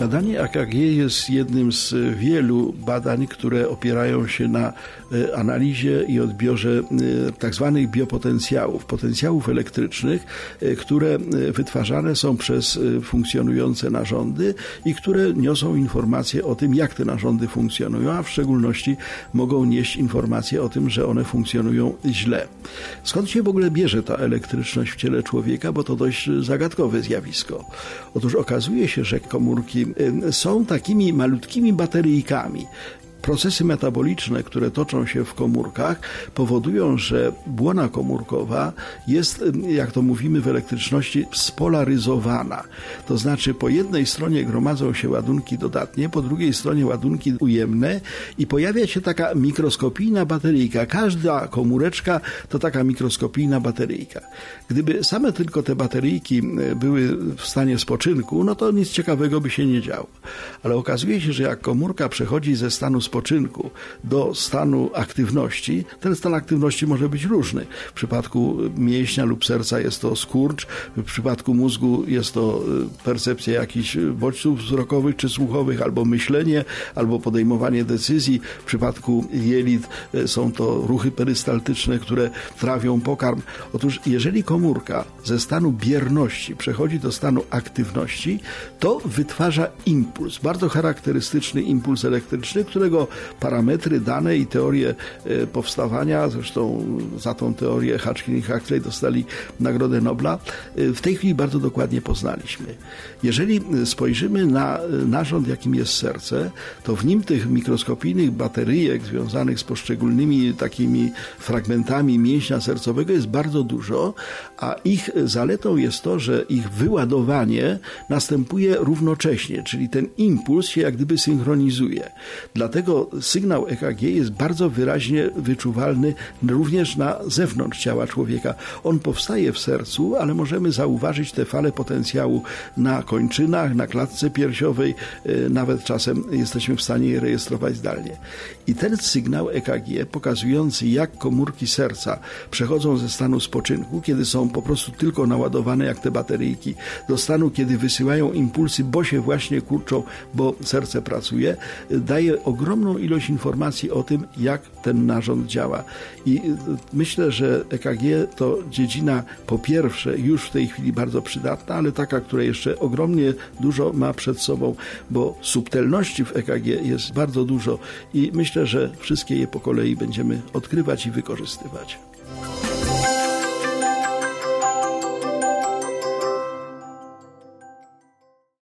Badanie AKG jest jednym z wielu badań, które opierają się na e, analizie i odbiorze e, tak zwanych biopotencjałów, potencjałów elektrycznych, e, które wytwarzane są przez funkcjonujące narządy i które niosą informacje o tym, jak te narządy funkcjonują, a w szczególności mogą nieść informacje o tym, że one funkcjonują źle. Skąd się w ogóle bierze ta elektryczność w ciele człowieka, bo to dość zagadkowe zjawisko. Otóż okazuje się, że komórki są takimi malutkimi bateryjkami procesy metaboliczne, które toczą się w komórkach, powodują, że błona komórkowa jest, jak to mówimy w elektryczności, spolaryzowana. To znaczy, po jednej stronie gromadzą się ładunki dodatnie, po drugiej stronie ładunki ujemne i pojawia się taka mikroskopijna bateryjka. Każda komóreczka to taka mikroskopijna bateryjka. Gdyby same tylko te bateryjki były w stanie spoczynku, no to nic ciekawego by się nie działo. Ale okazuje się, że jak komórka przechodzi ze stanu spoczynku do stanu aktywności, ten stan aktywności może być różny. W przypadku mięśnia lub serca jest to skurcz, w przypadku mózgu jest to y, percepcja jakichś bodźców wzrokowych czy słuchowych, albo myślenie, albo podejmowanie decyzji. W przypadku jelit y, są to ruchy perystaltyczne, które trawią pokarm. Otóż jeżeli komórka ze stanu bierności przechodzi do stanu aktywności, to wytwarza impuls, bardzo charakterystyczny impuls elektryczny, którego parametry, dane i teorie e, powstawania, zresztą za tą teorię Hatchkin i Huxley dostali Nagrodę Nobla, e, w tej chwili bardzo dokładnie poznaliśmy. Jeżeli spojrzymy na e, narząd, jakim jest serce, to w nim tych mikroskopijnych bateryjek związanych z poszczególnymi takimi fragmentami mięśnia sercowego jest bardzo dużo, a ich zaletą jest to, że ich wyładowanie następuje równocześnie, czyli ten impuls się jak gdyby synchronizuje. Dlatego Dlatego sygnał EKG jest bardzo wyraźnie wyczuwalny również na zewnątrz ciała człowieka. On powstaje w sercu, ale możemy zauważyć te fale potencjału na kończynach, na klatce piersiowej, e, nawet czasem jesteśmy w stanie je rejestrować zdalnie. I ten sygnał EKG pokazujący, jak komórki serca przechodzą ze stanu spoczynku, kiedy są po prostu tylko naładowane jak te bateryjki, do stanu, kiedy wysyłają impulsy, bo się właśnie kurczą, bo serce pracuje, daje ogromny ogromną ilość informacji o tym, jak ten narząd działa. I y, myślę, że EKG to dziedzina po pierwsze już w tej chwili bardzo przydatna, ale taka, która jeszcze ogromnie dużo ma przed sobą, bo subtelności w EKG jest bardzo dużo i myślę, że wszystkie je po kolei będziemy odkrywać i wykorzystywać.